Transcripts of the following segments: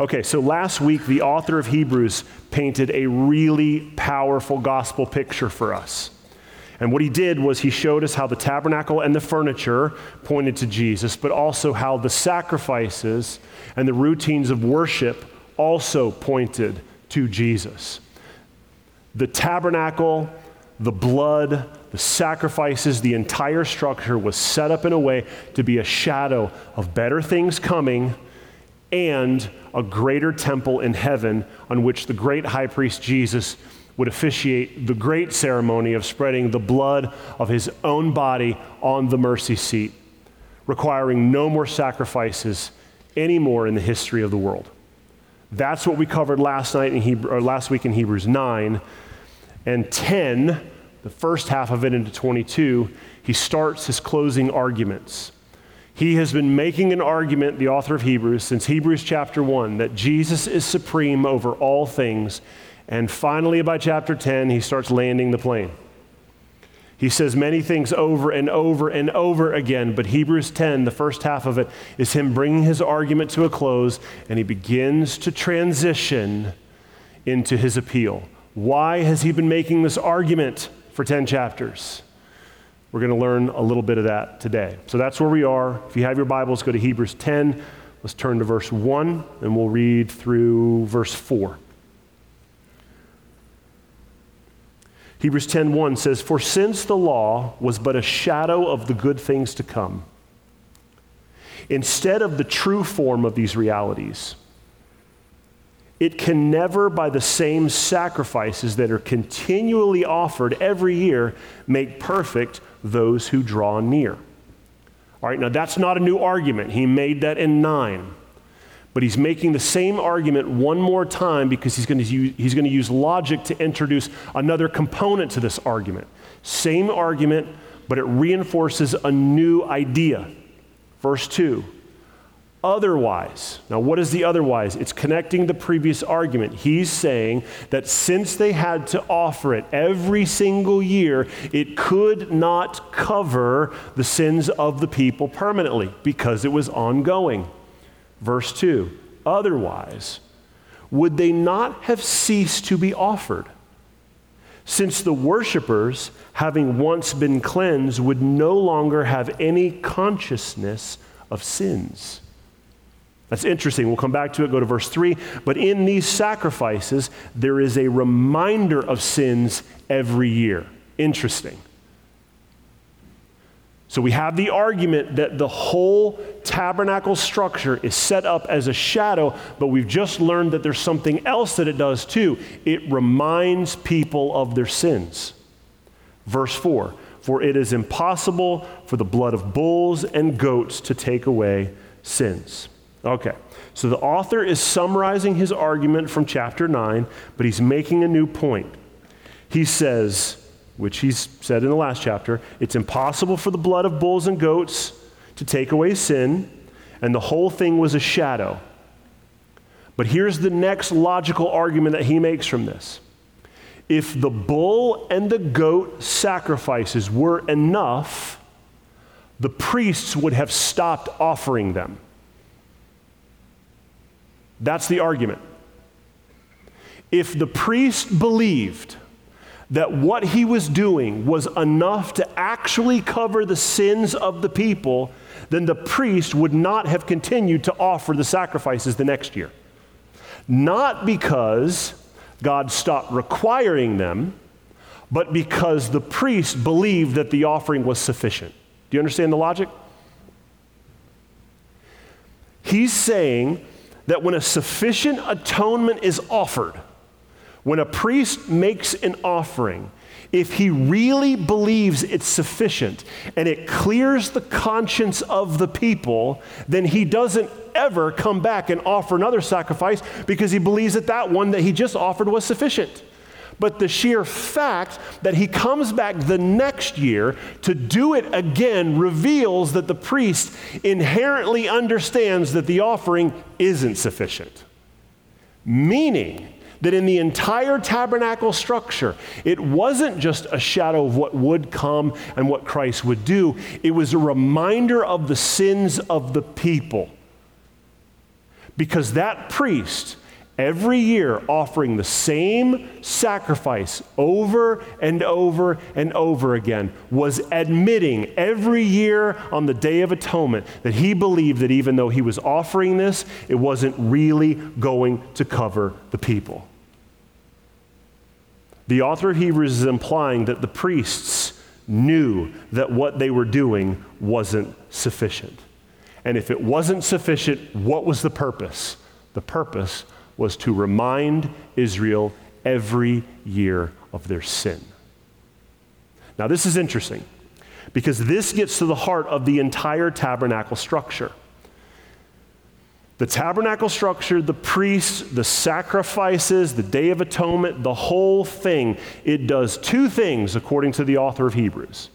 Okay, so last week the author of Hebrews painted a really powerful gospel picture for us. And what he did was he showed us how the tabernacle and the furniture pointed to Jesus, but also how the sacrifices and the routines of worship also pointed to Jesus. The tabernacle, the blood, the sacrifices, the entire structure was set up in a way to be a shadow of better things coming and a greater temple in heaven on which the great high priest Jesus would officiate the great ceremony of spreading the blood of his own body on the mercy seat, requiring no more sacrifices anymore in the history of the world. That's what we covered last night in Hebrew, or last week in Hebrews 9 and 10, the first half of it into 22, he starts his closing arguments. He has been making an argument, the author of Hebrews, since Hebrews chapter 1, that Jesus is supreme over all things. And finally, by chapter 10, he starts landing the plane. He says many things over and over and over again, but Hebrews 10, the first half of it, is him bringing his argument to a close, and he begins to transition into his appeal. Why has he been making this argument for 10 chapters? We're going to learn a little bit of that today. So that's where we are. If you have your Bibles, go to Hebrews 10. Let's turn to verse 1, and we'll read through verse 4. Hebrews 10:1 says, "For since the law was but a shadow of the good things to come, instead of the true form of these realities, it can never, by the same sacrifices that are continually offered every year, make perfect those who draw near. All right, now that's not a new argument. He made that in 9. But he's making the same argument one more time because he's going, to use, he's going to use logic to introduce another component to this argument. Same argument, but it reinforces a new idea. Verse 2 Otherwise, now what is the otherwise? It's connecting the previous argument. He's saying that since they had to offer it every single year, it could not cover the sins of the people permanently because it was ongoing. Verse 2 Otherwise, would they not have ceased to be offered? Since the worshippers, having once been cleansed, would no longer have any consciousness of sins. That's interesting. We'll come back to it, go to verse 3. But in these sacrifices, there is a reminder of sins every year. Interesting. So we have the argument that the whole tabernacle structure is set up as a shadow, but we've just learned that there's something else that it does too. It reminds people of their sins. Verse 4 For it is impossible for the blood of bulls and goats to take away sins. Okay, so the author is summarizing his argument from chapter 9, but he's making a new point. He says, which he's said in the last chapter, it's impossible for the blood of bulls and goats to take away sin, and the whole thing was a shadow. But here's the next logical argument that he makes from this. If the bull and the goat sacrifices were enough, the priests would have stopped offering them. That's the argument. If the priest believed that what he was doing was enough to actually cover the sins of the people, then the priest would not have continued to offer the sacrifices the next year. Not because God stopped requiring them, but because the priest believed that the offering was sufficient. Do you understand the logic? He's saying that when a sufficient atonement is offered, when a priest makes an offering, if he really believes it's sufficient and it clears the conscience of the people, then he doesn't ever come back and offer another sacrifice because he believes that that one that he just offered was sufficient. But the sheer fact that he comes back the next year to do it again reveals that the priest inherently understands that the offering isn't sufficient. Meaning, that in the entire tabernacle structure, it wasn't just a shadow of what would come and what Christ would do, it was a reminder of the sins of the people. Because that priest every year offering the same sacrifice over and over and over again, was admitting every year on the Day of Atonement that he believed that even though he was offering this, it wasn't really going to cover the people. The author of Hebrews is implying that the priests knew that what they were doing wasn't sufficient. And if it wasn't sufficient, what was the purpose? The purpose was to remind Israel every year of their sin. Now, this is interesting because this gets to the heart of the entire tabernacle structure. The tabernacle structure, the priests, the sacrifices, the Day of Atonement, the whole thing, it does two things according to the author of Hebrews.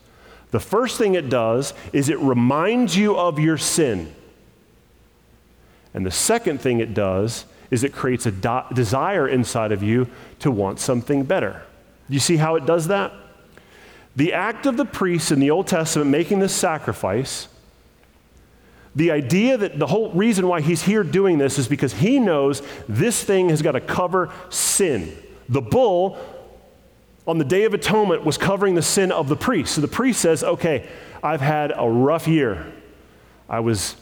The first thing it does is it reminds you of your sin. And the second thing it does is it creates a do- desire inside of you to want something better. You see how it does that? The act of the priest in the Old Testament making this sacrifice, the idea that the whole reason why he's here doing this is because he knows this thing has got to cover sin. The bull on the Day of Atonement was covering the sin of the priest. So the priest says, okay, I've had a rough year. I was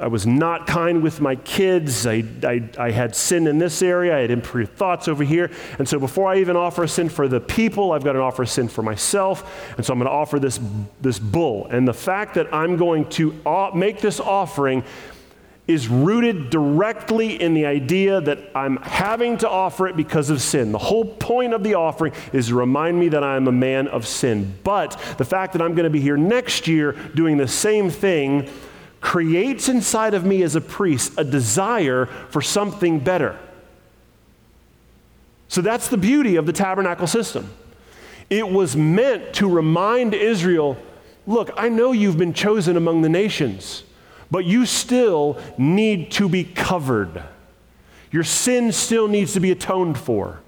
I was not kind with my kids. I, I, I, had sin in this area. I had impure thoughts over here. And so before I even offer a sin for the people, I've got to offer a sin for myself. And so I'm going to offer this, this bull. And the fact that I'm going to make this offering is rooted directly in the idea that I'm having to offer it because of sin. The whole point of the offering is to remind me that I'm a man of sin. But the fact that I'm going to be here next year doing the same thing creates inside of me as a priest a desire for something better. So that's the beauty of the tabernacle system. It was meant to remind Israel look, I know you've been chosen among the nations, but you still need to be covered. Your sin still needs to be atoned for.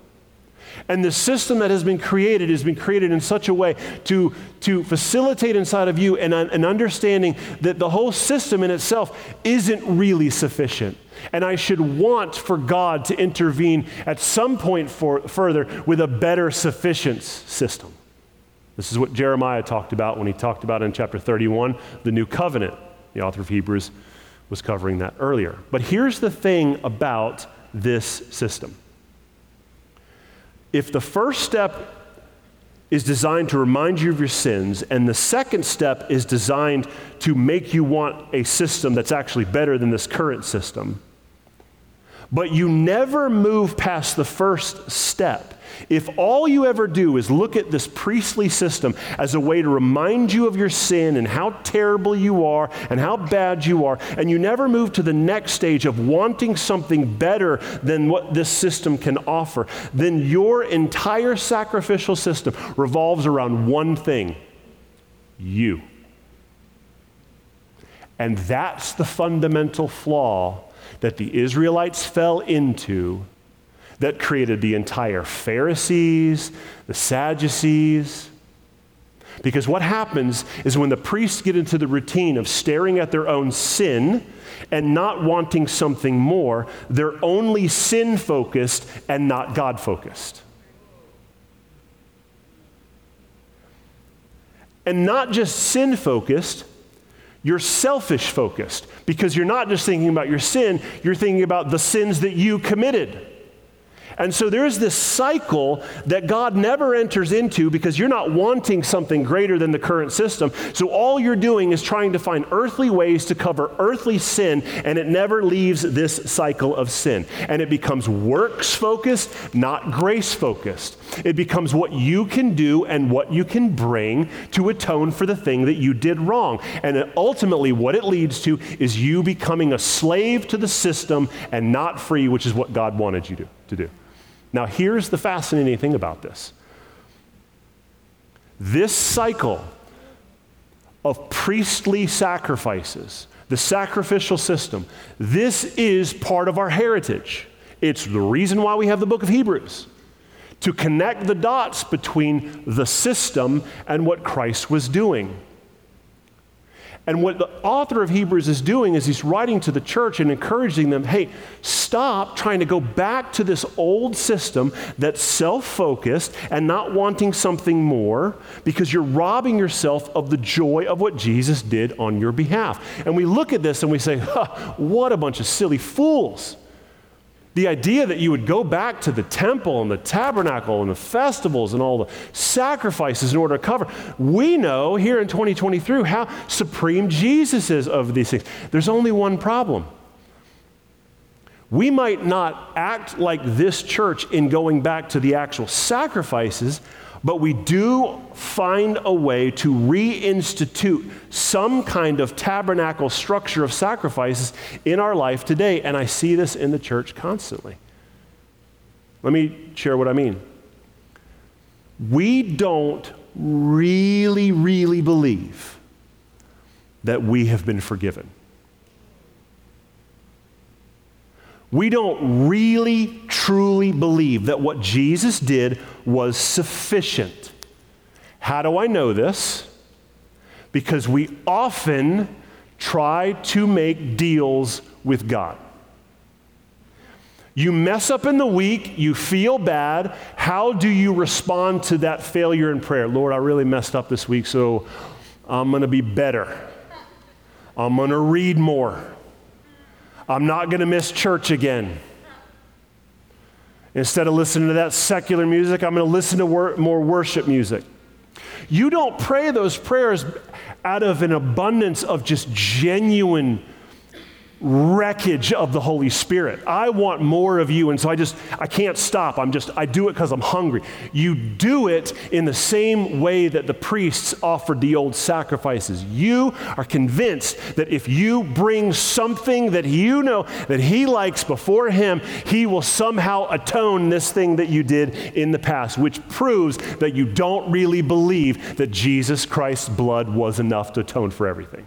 And the system that has been created has been created in such a way to, to facilitate inside of you an, an understanding that the whole system in itself isn't really sufficient. And I should want for God to intervene at some point for, further with a better sufficiency system. This is what Jeremiah talked about when he talked about in chapter 31 the new covenant. The author of Hebrews was covering that earlier. But here's the thing about this system if the first step is designed to remind you of your sins, and the second step is designed to make you want a system that's actually better than this current system, but you never move past the first step, if all you ever do is look at this priestly system as a way to remind you of your sin and how terrible you are and how bad you are, and you never move to the next stage of wanting something better than what this system can offer, then your entire sacrificial system revolves around one thing you. And that's the fundamental flaw that the Israelites fell into that created the entire Pharisees, the Sadducees. Because what happens is when the priests get into the routine of staring at their own sin and not wanting something more, they're only sin focused and not God focused. And not just sin focused, you're selfish focused because you're not just thinking about your sin, you're thinking about the sins that you committed. And so there's this cycle that God never enters into because you're not wanting something greater than the current system. So all you're doing is trying to find earthly ways to cover earthly sin, and it never leaves this cycle of sin. And it becomes works focused, not grace focused. It becomes what you can do and what you can bring to atone for the thing that you did wrong. And ultimately, what it leads to is you becoming a slave to the system and not free, which is what God wanted you to, to do. Now, here's the fascinating thing about this this cycle of priestly sacrifices, the sacrificial system, this is part of our heritage. It's the reason why we have the book of Hebrews to connect the dots between the system and what Christ was doing. And what the author of Hebrews is doing is he's writing to the church and encouraging them hey, stop trying to go back to this old system that's self focused and not wanting something more because you're robbing yourself of the joy of what Jesus did on your behalf. And we look at this and we say, huh, what a bunch of silly fools. The idea that you would go back to the temple and the tabernacle and the festivals and all the sacrifices in order to cover. We know here in 2023 how supreme Jesus is of these things. There's only one problem. We might not act like this church in going back to the actual sacrifices, but we do find a way to reinstitute some kind of tabernacle structure of sacrifices in our life today. And I see this in the church constantly. Let me share what I mean. We don't really, really believe that we have been forgiven. We don't really, truly believe that what Jesus did was sufficient. How do I know this? Because we often try to make deals with God. You mess up in the week, you feel bad. How do you respond to that failure in prayer? Lord, I really messed up this week, so I'm going to be better. I'm going to read more. I'm not going to miss church again. Instead of listening to that secular music, I'm going to listen to wor- more worship music. You don't pray those prayers out of an abundance of just genuine wreckage of the Holy Spirit. I want more of you, and so I just, I can't stop. I'm just, I do it because I'm hungry. You do it in the same way that the priests offered the old sacrifices. You are convinced that if you bring something that you know that He likes before Him, He will somehow atone this thing that you did in the past, which proves that you don't really believe that Jesus Christ's blood was enough to atone for everything.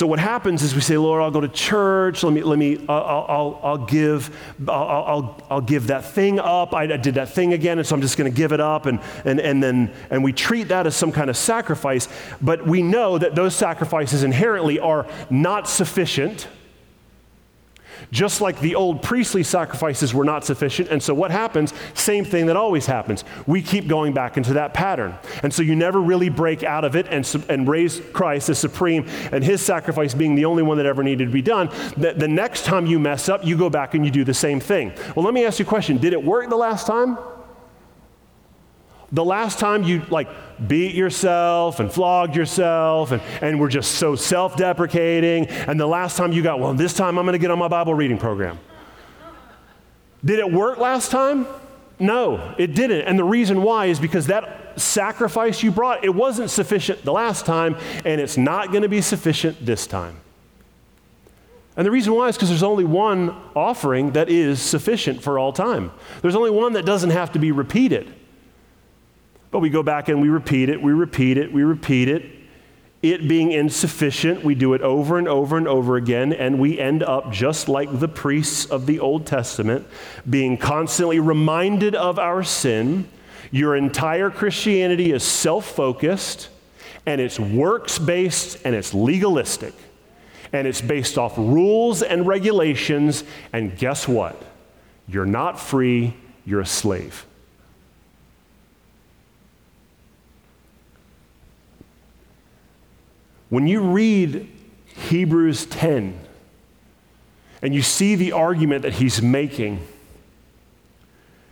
So what happens is we say, Lord, I'll go to church. Let me, let me, uh, I'll, I'll, I'll give, I'll, I'll, I'll, give that thing up. I, I did that thing again, and so I'm just going to give it up. And, and, and then, and we treat that as some kind of sacrifice. But we know that those sacrifices inherently are not sufficient just like the old priestly sacrifices were not sufficient. And so what happens? Same thing that always happens. We keep going back into that pattern. And so you never really break out of it and, and raise Christ as supreme and his sacrifice being the only one that ever needed to be done. The, the next time you mess up, you go back and you do the same thing. Well, let me ask you a question. Did it work the last time? The last time you like beat yourself and flogged yourself and, and were just so self deprecating, and the last time you got, well, this time I'm going to get on my Bible reading program. Did it work last time? No, it didn't. And the reason why is because that sacrifice you brought, it wasn't sufficient the last time, and it's not going to be sufficient this time. And the reason why is because there's only one offering that is sufficient for all time. There's only one that doesn't have to be repeated. But we go back and we repeat it, we repeat it, we repeat it. It being insufficient, we do it over and over and over again, and we end up just like the priests of the Old Testament, being constantly reminded of our sin. Your entire Christianity is self focused, and it's works based, and it's legalistic, and it's based off rules and regulations. And guess what? You're not free, you're a slave. When you read Hebrews 10 and you see the argument that he's making,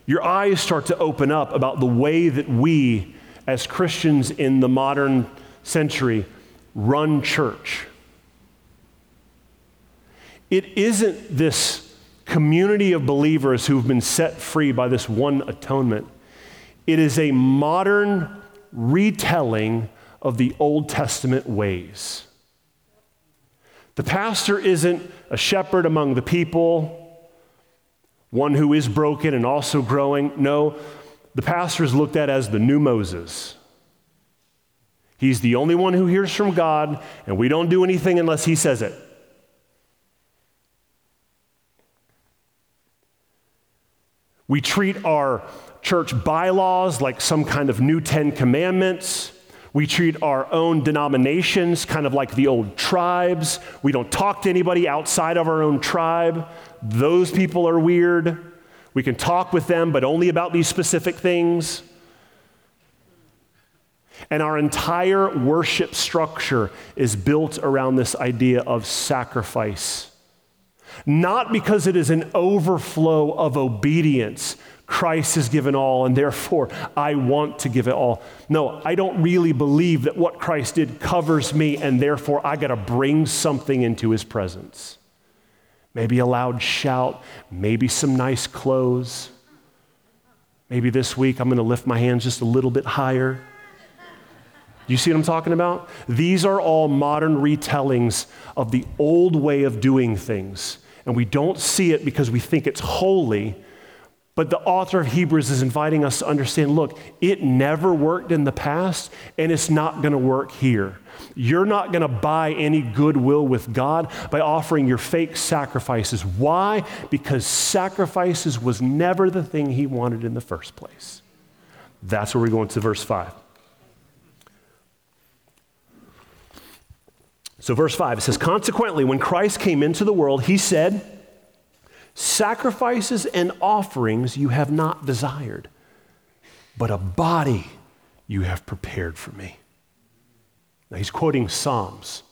your eyes start to open up about the way that we, as Christians in the modern century, run church. It isn't this community of believers who've been set free by this one atonement. It is a modern retelling of the Old Testament ways. The pastor isn't a shepherd among the people, one who is broken and also growing. No, the pastor is looked at as the new Moses. He's the only one who hears from God, and we don't do anything unless he says it. We treat our church bylaws like some kind of new Ten Commandments. We treat our own denominations kind of like the old tribes. We don't talk to anybody outside of our own tribe. Those people are weird. We can talk with them, but only about these specific things. And our entire worship structure is built around this idea of sacrifice. Not because it is an overflow of obedience, Christ has given all, and therefore I want to give it all. No, I don't really believe that what Christ did covers me, and therefore I got to bring something into his presence. Maybe a loud shout, maybe some nice clothes. Maybe this week I'm going to lift my hands just a little bit higher. You see what I'm talking about? These are all modern retellings of the old way of doing things. And we don't see it because we think it's holy but the author of Hebrews is inviting us to understand look, it never worked in the past, and it's not going to work here. You're not going to buy any goodwill with God by offering your fake sacrifices. Why? Because sacrifices was never the thing He wanted in the first place. That's where we go into verse 5. So, verse 5, it says, Consequently, when Christ came into the world, He said, Sacrifices and offerings you have not desired, but a body you have prepared for me. Now he's quoting Psalms.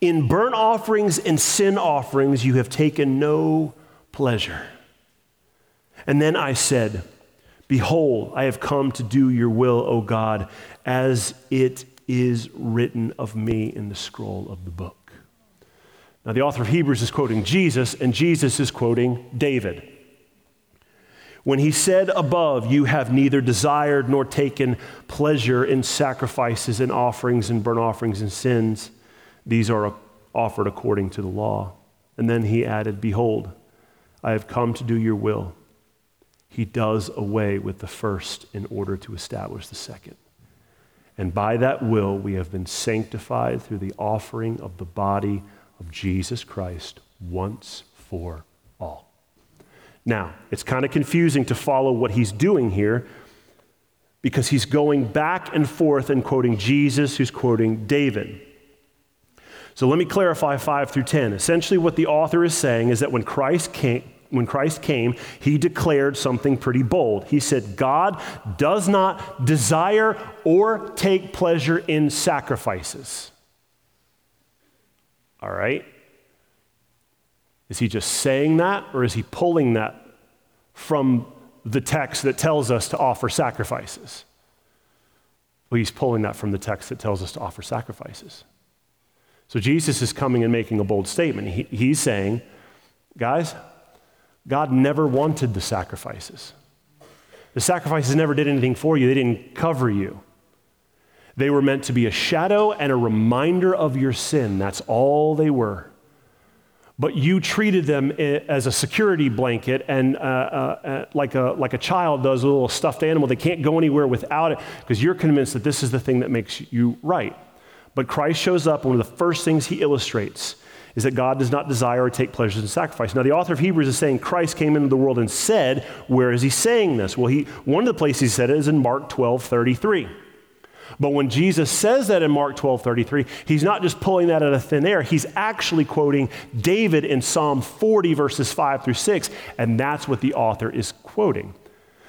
In burnt offerings and sin offerings you have taken no pleasure. And then I said, Behold, I have come to do your will, O God, as it is written of me in the scroll of the book. Now, the author of Hebrews is quoting Jesus, and Jesus is quoting David. When he said above, You have neither desired nor taken pleasure in sacrifices and offerings and burnt offerings and sins, these are offered according to the law. And then he added, Behold, I have come to do your will. He does away with the first in order to establish the second. And by that will, we have been sanctified through the offering of the body of Jesus Christ once for all. Now, it's kind of confusing to follow what he's doing here because he's going back and forth and quoting Jesus, who's quoting David. So let me clarify 5 through 10. Essentially, what the author is saying is that when Christ came, when Christ came, he declared something pretty bold. He said, God does not desire or take pleasure in sacrifices. All right? Is he just saying that, or is he pulling that from the text that tells us to offer sacrifices? Well, he's pulling that from the text that tells us to offer sacrifices. So Jesus is coming and making a bold statement. He, he's saying, guys, God never wanted the sacrifices. The sacrifices never did anything for you, they didn't cover you. They were meant to be a shadow and a reminder of your sin. That's all they were. But you treated them as a security blanket and uh, uh, uh, like, a, like a child does a little stuffed animal. They can't go anywhere without it because you're convinced that this is the thing that makes you right. But Christ shows up, one of the first things he illustrates is that God does not desire or take pleasures in sacrifice. Now, the author of Hebrews is saying Christ came into the world and said, Where is he saying this? Well, he, one of the places he said it is in Mark 12 33. But when Jesus says that in Mark 12 33, he's not just pulling that out of thin air, he's actually quoting David in Psalm 40, verses 5 through 6, and that's what the author is quoting.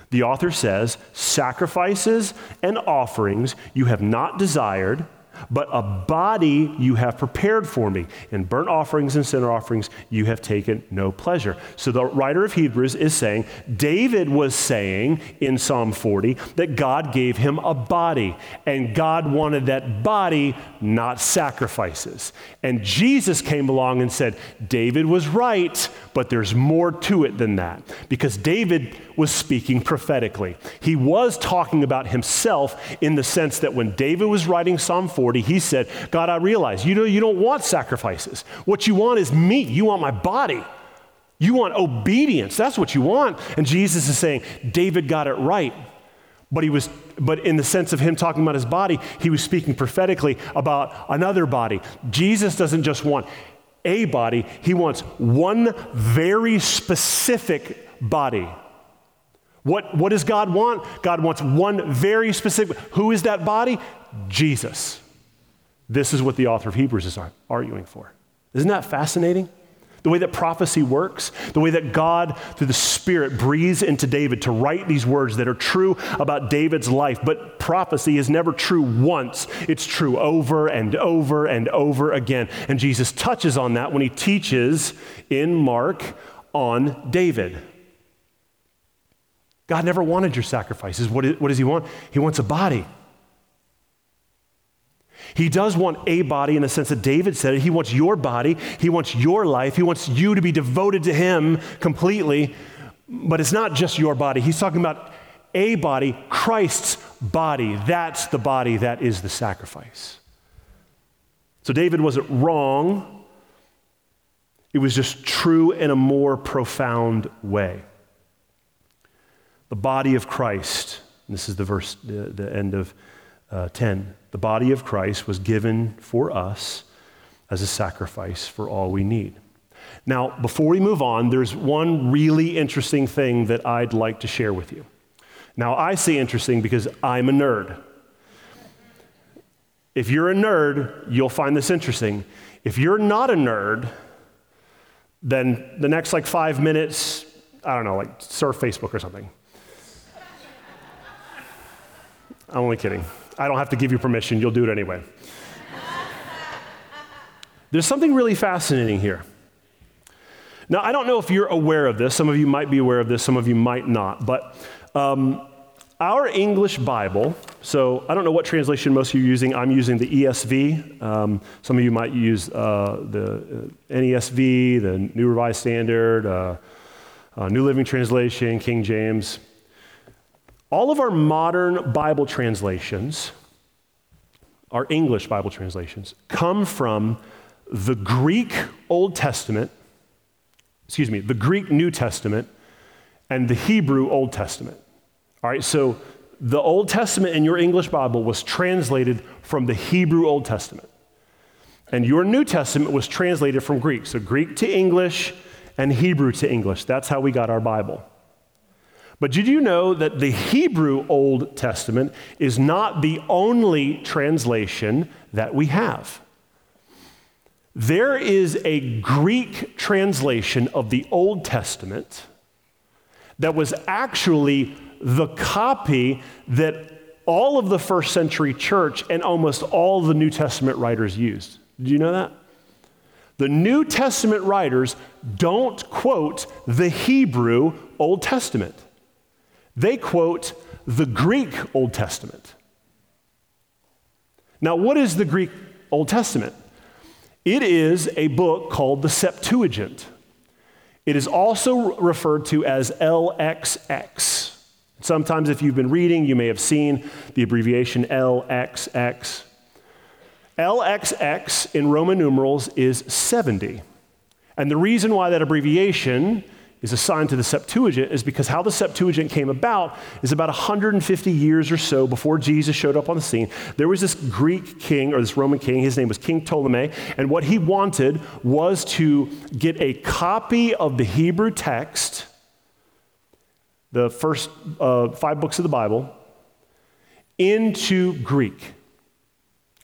The author says, Sacrifices and offerings you have not desired but a body you have prepared for me. In burnt offerings and sin offerings, you have taken no pleasure. So the writer of Hebrews is saying, David was saying in Psalm 40 that God gave him a body, and God wanted that body, not sacrifices. And Jesus came along and said, David was right, but there's more to it than that. Because David was speaking prophetically. He was talking about himself in the sense that when David was writing Psalm 40, 40, he said, God, I realize you, know, you don't want sacrifices. What you want is meat. You want my body. You want obedience. That's what you want. And Jesus is saying, David got it right. But he was but in the sense of him talking about his body, he was speaking prophetically about another body. Jesus doesn't just want a body, he wants one very specific body. What, what does God want? God wants one very specific. Who is that body? Jesus. This is what the author of Hebrews is arguing for. Isn't that fascinating? The way that prophecy works, the way that God, through the Spirit, breathes into David to write these words that are true about David's life. But prophecy is never true once, it's true over and over and over again. And Jesus touches on that when he teaches in Mark on David. God never wanted your sacrifices. What, is, what does He want? He wants a body. He does want a body in the sense that David said it. He wants your body. He wants your life. He wants you to be devoted to Him completely. But it's not just your body. He's talking about a body, Christ's body. That's the body that is the sacrifice. So David wasn't wrong, it was just true in a more profound way the body of Christ, this is the verse, the, the end of uh, 10, the body of Christ was given for us as a sacrifice for all we need. Now, before we move on, there's one really interesting thing that I'd like to share with you. Now, I say interesting because I'm a nerd. If you're a nerd, you'll find this interesting. If you're not a nerd, then the next like five minutes, I don't know, like surf Facebook or something. I'm only kidding. I don't have to give you permission, you'll do it anyway. There's something really fascinating here. Now, I don't know if you're aware of this. Some of you might be aware of this, some of you might not. But um, our English Bible, so I don't know what translation most of you are using. I'm using the ESV. Um, some of you might use uh, the uh, NRSV, the New Revised Standard, uh, uh, New Living Translation, King James. All of our modern Bible translations, our English Bible translations, come from the Greek Old Testament, excuse me, the Greek New Testament, and the Hebrew Old Testament. All right, so the Old Testament in your English Bible was translated from the Hebrew Old Testament. And your New Testament was translated from Greek. So Greek to English and Hebrew to English. That's how we got our Bible. But did you know that the Hebrew Old Testament is not the only translation that we have? There is a Greek translation of the Old Testament that was actually the copy that all of the first century church and almost all the New Testament writers used. Did you know that? The New Testament writers don't quote the Hebrew Old Testament. They quote the Greek Old Testament. Now, what is the Greek Old Testament? It is a book called the Septuagint. It is also referred to as LXX. Sometimes, if you've been reading, you may have seen the abbreviation LXX. LXX in Roman numerals is 70. And the reason why that abbreviation is assigned to the Septuagint is because how the Septuagint came about is about 150 years or so before Jesus showed up on the scene. There was this Greek king or this Roman king, his name was King Ptolemy, and what he wanted was to get a copy of the Hebrew text, the first uh, five books of the Bible, into Greek.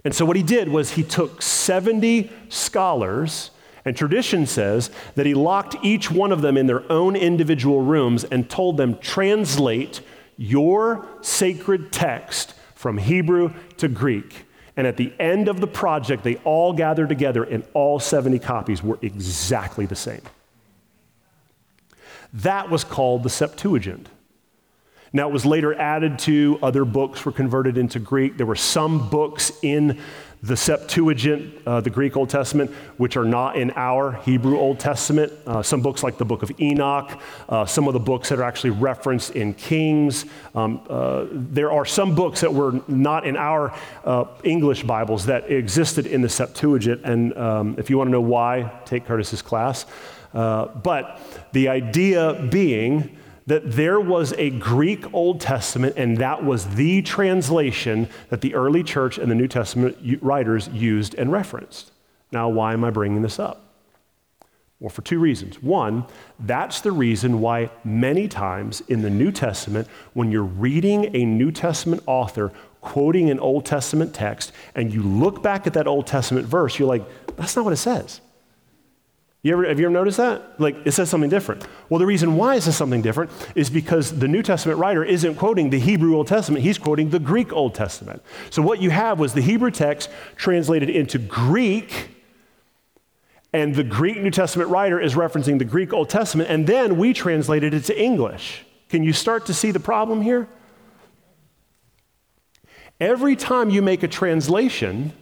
And so what he did was he took 70 scholars and tradition says that he locked each one of them in their own individual rooms and told them, translate your sacred text from Hebrew to Greek. And at the end of the project, they all gathered together, and all 70 copies were exactly the same. That was called the Septuagint. Now, it was later added to, other books were converted into Greek. There were some books in the Septuagint, uh, the Greek Old Testament, which are not in our Hebrew Old Testament. Uh, some books like the book of Enoch, uh, some of the books that are actually referenced in Kings. Um, uh, there are some books that were not in our uh, English Bibles that existed in the Septuagint. And um, if you want to know why, take Curtis's class. Uh, but the idea being, that there was a Greek Old Testament, and that was the translation that the early church and the New Testament writers used and referenced. Now, why am I bringing this up? Well, for two reasons. One, that's the reason why many times in the New Testament, when you're reading a New Testament author quoting an Old Testament text, and you look back at that Old Testament verse, you're like, that's not what it says. You ever, have you ever noticed that? Like, it says something different. Well, the reason why it says something different is because the New Testament writer isn't quoting the Hebrew Old Testament, he's quoting the Greek Old Testament. So, what you have was the Hebrew text translated into Greek, and the Greek New Testament writer is referencing the Greek Old Testament, and then we translated it to English. Can you start to see the problem here? Every time you make a translation,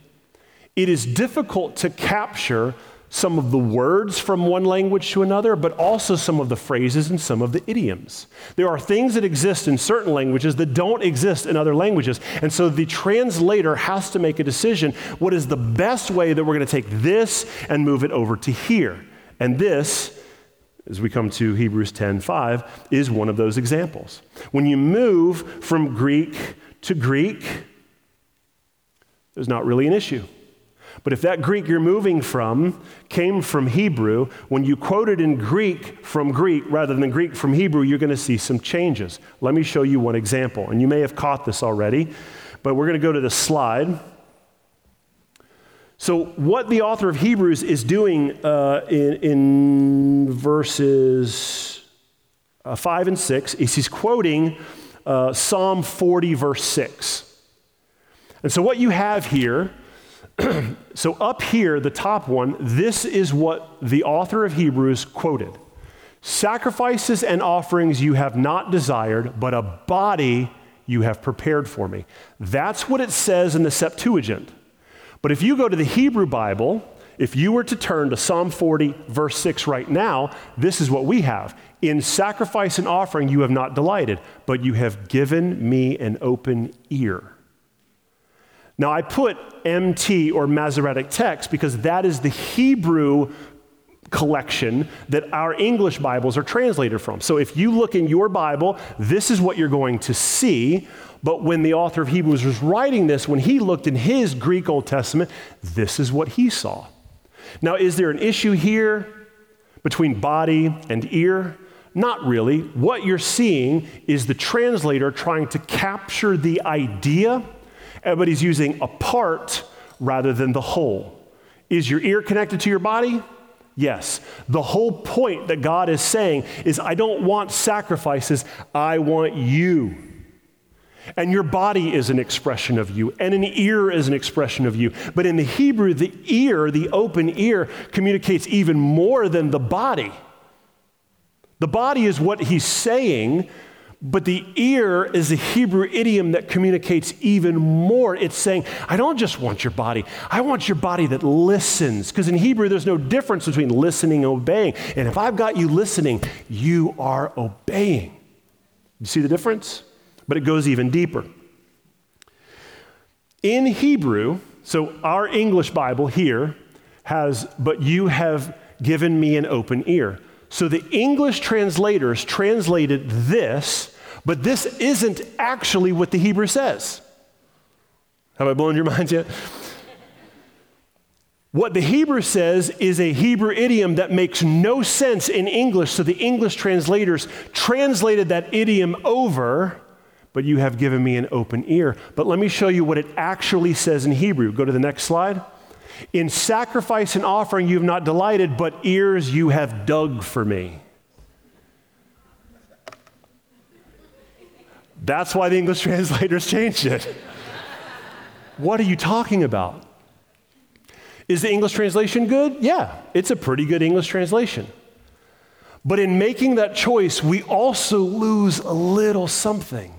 it is difficult to capture some of the words from one language to another, but also some of the phrases and some of the idioms. There are things that exist in certain languages that don't exist in other languages. And so the translator has to make a decision what is the best way that we're going to take this and move it over to here? And this, as we come to Hebrews 10:5, is one of those examples. When you move from Greek to Greek, there's not really an issue. But if that Greek you're moving from came from Hebrew, when you quote it in Greek from Greek rather than Greek from Hebrew, you're going to see some changes. Let me show you one example. And you may have caught this already, but we're going to go to the slide. So, what the author of Hebrews is doing uh, in, in, verses uh, 5 and 6 is he's quoting uh, Psalm 40, verse 6. And so, what you have here so, up here, the top one, this is what the author of Hebrews quoted Sacrifices and offerings you have not desired, but a body you have prepared for me. That's what it says in the Septuagint. But if you go to the Hebrew Bible, if you were to turn to Psalm 40, verse 6 right now, this is what we have. In sacrifice and offering you have not delighted, but you have given me an open ear. Now, I put MT or Masoretic text because that is the Hebrew collection that our English Bibles are translated from. So if you look in your Bible, this is what you're going to see. But when the author of Hebrews was writing this, when he looked in his Greek Old Testament, this is what he saw. Now, is there an issue here between body and ear? Not really. What you're seeing is the translator trying to capture the idea Uh, Everybody's using a part rather than the whole. Is your ear connected to your body? Yes. The whole point that God is saying is, I don't want sacrifices, I want you. And your body is an expression of you, and an ear is an expression of you. But in the Hebrew, the ear, the open ear, communicates even more than the body. The body is what he's saying, but the ear is a Hebrew idiom that communicates even more. It's saying, I don't just want your body, I want your body that listens. Because in Hebrew, there's no difference between listening and obeying. And if I've got you listening, you are obeying. You see the difference? But it goes even deeper. In Hebrew, so our English Bible here has, but you have given me an open ear. So the English translators translated this, but this isn't actually what the Hebrew says. Have I blown your mind yet? What the Hebrew says is a Hebrew idiom that makes no sense in English, so the English translators translated that idiom over, but you have given me an open ear. But let me show you what it actually says in Hebrew. Go to the next slide. In sacrifice and offering you have not delighted, but ears you have dug for me. That's why the English translators changed it. what are you talking about? Is the English translation good? Yeah, it's a pretty good English translation. But in making that choice, we also lose a little something.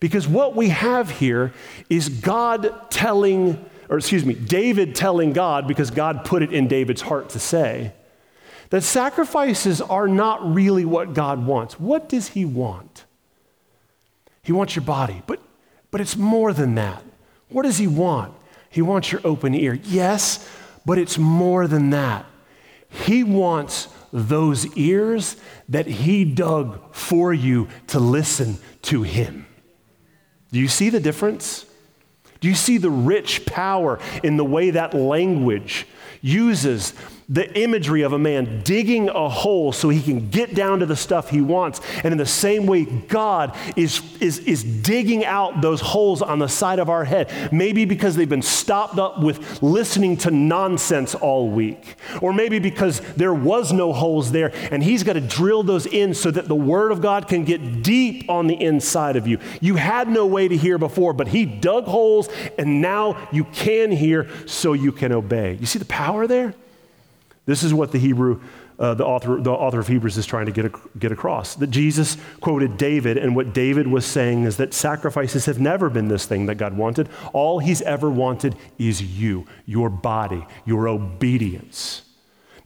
Because what we have here is God telling, or excuse me, David telling God, because God put it in David's heart to say, that sacrifices are not really what God wants. What does He want? He wants your body, but, but it's more than that. What does He want? He wants your open ear. Yes, but it's more than that. He wants those ears that He dug for you to listen to Him. Do you see the difference? Do you see the rich power in the way that language uses the imagery of a man digging a hole so he can get down to the stuff he wants. And in the same way, God is, is, is digging out those holes on the side of our head. Maybe because they've been stopped up with listening to nonsense all week. Or maybe because there was no holes there and he's got to drill those in so that the word of God can get deep on the inside of you. You had no way to hear before, but he dug holes and now you can hear so you can obey. You see the power there? This is what the Hebrew, uh, the, author, the author of Hebrews is trying to get, get across. That Jesus quoted David, and what David was saying is that sacrifices have never been this thing that God wanted. All he's ever wanted is you, your body, your obedience.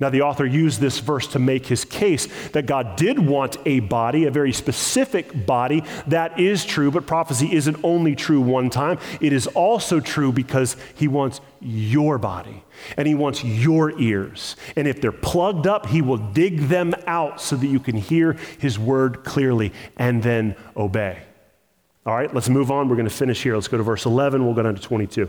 Now, the author used this verse to make his case that God did want a body, a very specific body. That is true, but prophecy isn't only true one time. It is also true because he wants your body and he wants your ears. And if they're plugged up, he will dig them out so that you can hear his word clearly and then obey. All right, let's move on. We're going to finish here. Let's go to verse 11. We'll go down to 22.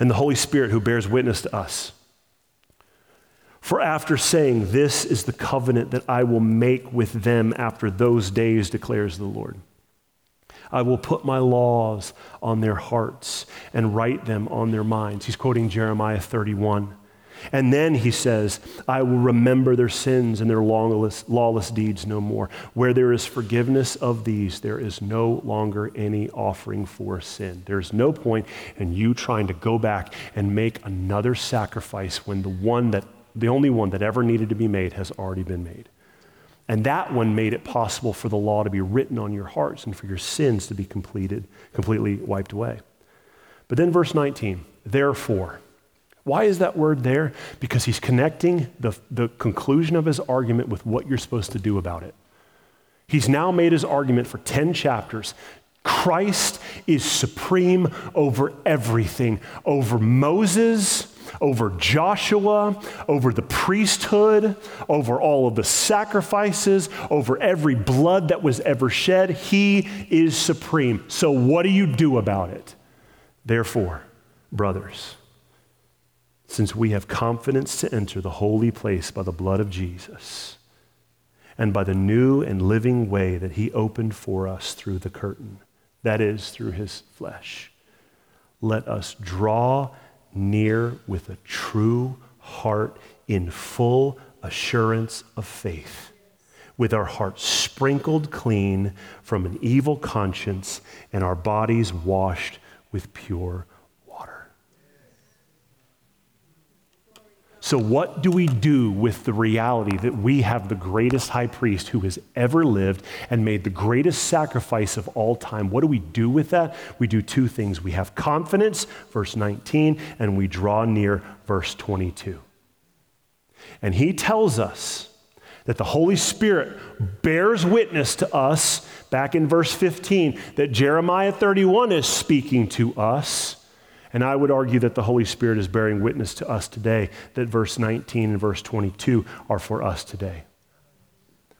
and the Holy Spirit who bears witness to us. For after saying, This is the covenant that I will make with them after those days, declares the Lord. I will put my laws on their hearts and write them on their minds. He's quoting Jeremiah 31. And then he says, I will remember their sins and their lawless, lawless deeds no more. Where there is forgiveness of these, there is no longer any offering for sin. There's no point in you trying to go back and make another sacrifice when the one that, the only one that ever needed to be made has already been made. And that one made it possible for the law to be written on your hearts and for your sins to be completed, completely wiped away. But then verse 19, therefore, why is that word there? Because he's connecting the, the conclusion of his argument with what you're supposed to do about it. He's now made his argument for 10 chapters. Christ is supreme over everything, over Moses, over Joshua, over the priesthood, over all of the sacrifices, over every blood that was ever shed. He is supreme. So, what do you do about it? Therefore, brothers, since we have confidence to enter the holy place by the blood of Jesus and by the new and living way that he opened for us through the curtain, that is, through his flesh. Let us draw near with a true heart in full assurance of faith, with our hearts sprinkled clean from an evil conscience and our bodies washed with pure So, what do we do with the reality that we have the greatest high priest who has ever lived and made the greatest sacrifice of all time? What do we do with that? We do two things. We have confidence, verse 19, and we draw near, verse 22. And he tells us that the Holy Spirit bears witness to us, back in verse 15, that Jeremiah 31 is speaking to us and I would argue that the Holy Spirit is bearing witness to us today that verse 19 and verse 22 are for us today.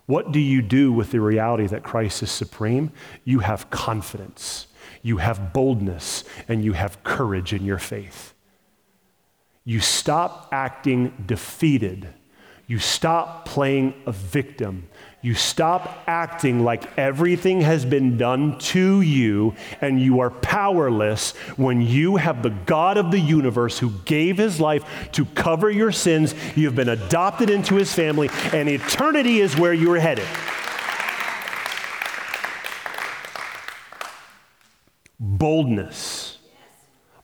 What do you do with the reality that Christ is supreme? You have confidence, you have boldness, and you have courage in your faith. You stop acting defeated. You stop playing a victim. You stop acting like everything has been done to you and you are powerless when you have the God of the universe who gave his life to cover your sins. You've been adopted into his family, and eternity is where you're headed. Boldness.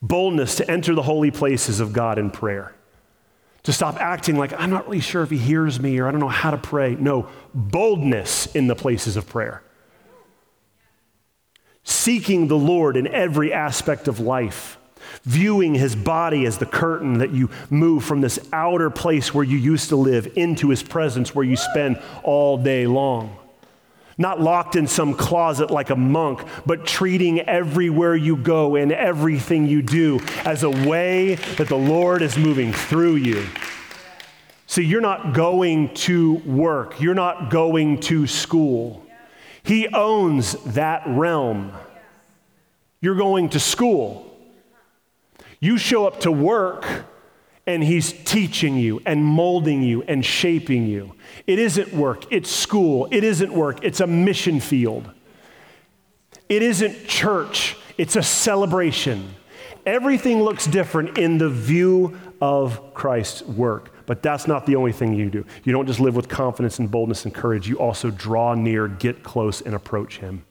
Boldness to enter the holy places of God in prayer to stop acting like I'm not really sure if he hears me or I don't know how to pray. No, boldness in the places of prayer. Seeking the Lord in every aspect of life. Viewing his body as the curtain that you move from this outer place where you used to live into his presence where you spend all day long. Not locked in some closet like a monk, but treating everywhere you go and everything you do as a way that the Lord is moving through you. See, you're not going to work, you're not going to school. He owns that realm. You're going to school. You show up to work and he's teaching you and molding you and shaping you. It isn't work, it's school. It isn't work, it's a mission field. It isn't church, it's a celebration. Everything looks different in the view of Christ's work. But that's not the only thing you do. You don't just live with confidence and boldness and courage, you also draw near, get close, and approach Him.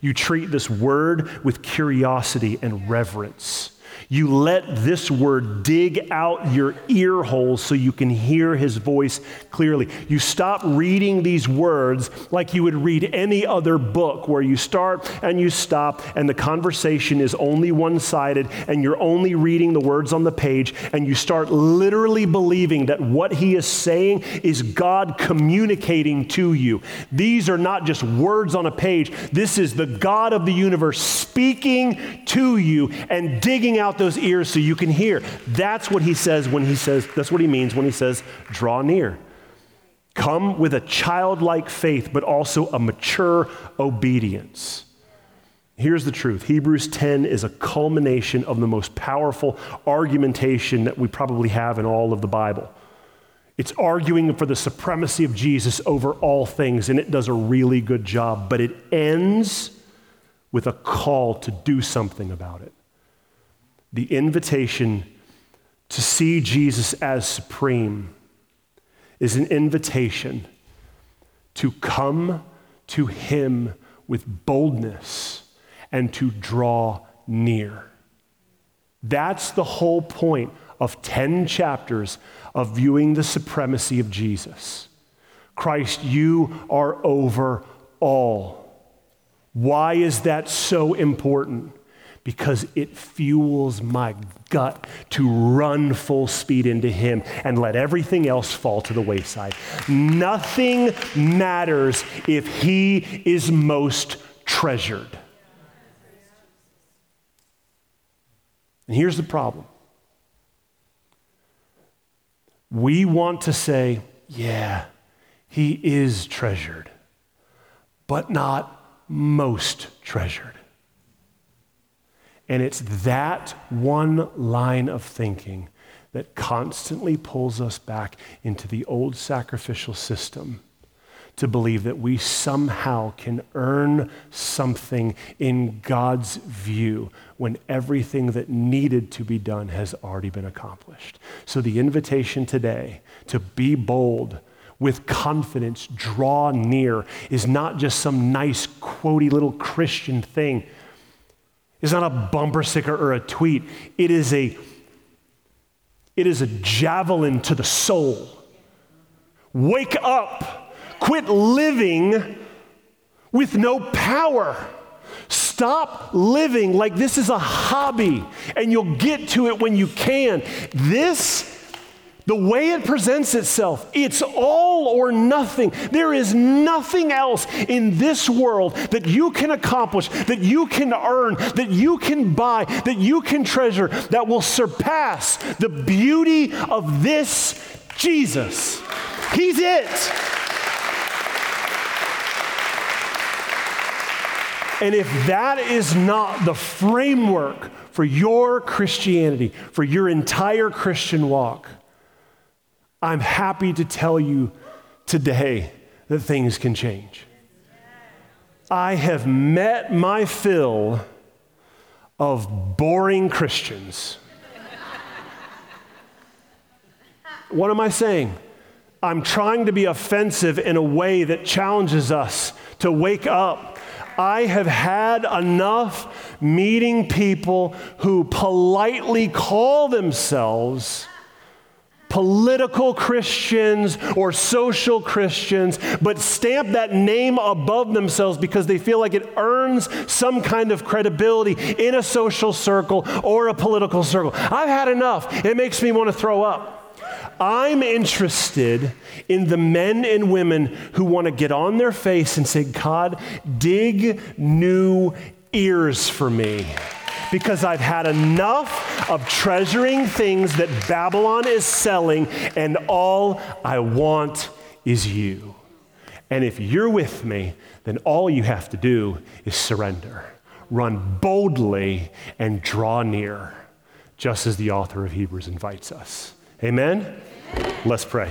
You treat this word with curiosity and reverence. You let this word dig out your ear holes so you can hear his voice clearly. You stop reading these words like you would read any other book where you start and you stop and the conversation is only one sided and you're only reading the words on the page and you start literally believing that what he is saying is God communicating to you. These are not just words on a page, this is the God of the universe speaking to you and digging out those ears so you can hear. That's what he says when he says, that's what he means when he says, draw near. Come with a childlike faith, but also a mature obedience. Here's the truth Hebrews 10 is a culmination of the most powerful argumentation that we probably have in all of the Bible. It's arguing for the supremacy of Jesus over all things, and it does a really good job, but it ends with a call to do something about it the invitation to see Jesus as supreme is an invitation to come to him with boldness and to draw near. That's the whole point of 10 chapters of viewing the supremacy of Jesus. Christ, you are over all. Why is that so important? Because it fuels my gut to run full speed into Him and let everything else fall to the wayside. Nothing matters if He is most treasured. And here's the problem we want to say, yeah, He is treasured, but not most treasured. And it's that one line of thinking that constantly pulls us back into the old sacrificial system to believe that we somehow can earn something in God's view when everything that needed to be done has already been accomplished. So, the invitation today to be bold with confidence, draw near, is not just some nice, quotey little Christian thing is not a bumper sticker or a tweet. It is a, it is a javelin to the soul. Wake up. Quit living with no power. Stop living like this is a hobby and you'll get to it when you can. This the way it presents itself, it's all or nothing. There is nothing else in this world that you can accomplish, that you can earn, that you can buy, that you can treasure, that will surpass the beauty of this Jesus. He's it. And if that is not the framework for your Christianity, for your entire Christian walk, I'm happy to tell you today that things can change. I have met my fill of boring Christians. what am I saying? I'm trying to be offensive in a way that challenges us to wake up. I have had enough meeting people who politely call themselves political Christians or social Christians, but stamp that name above themselves because they feel like it earns some kind of credibility in a social circle or a political circle. I've had enough. It makes me want to throw up. I'm interested in the men and women who want to get on their face and say, God, dig new ears for me because I've had enough of treasuring things that Babylon is selling, and all I want is you. And if you're with me, then all you have to do is surrender. Run boldly and draw near, just as the author of Hebrews invites us. Amen? Let's pray.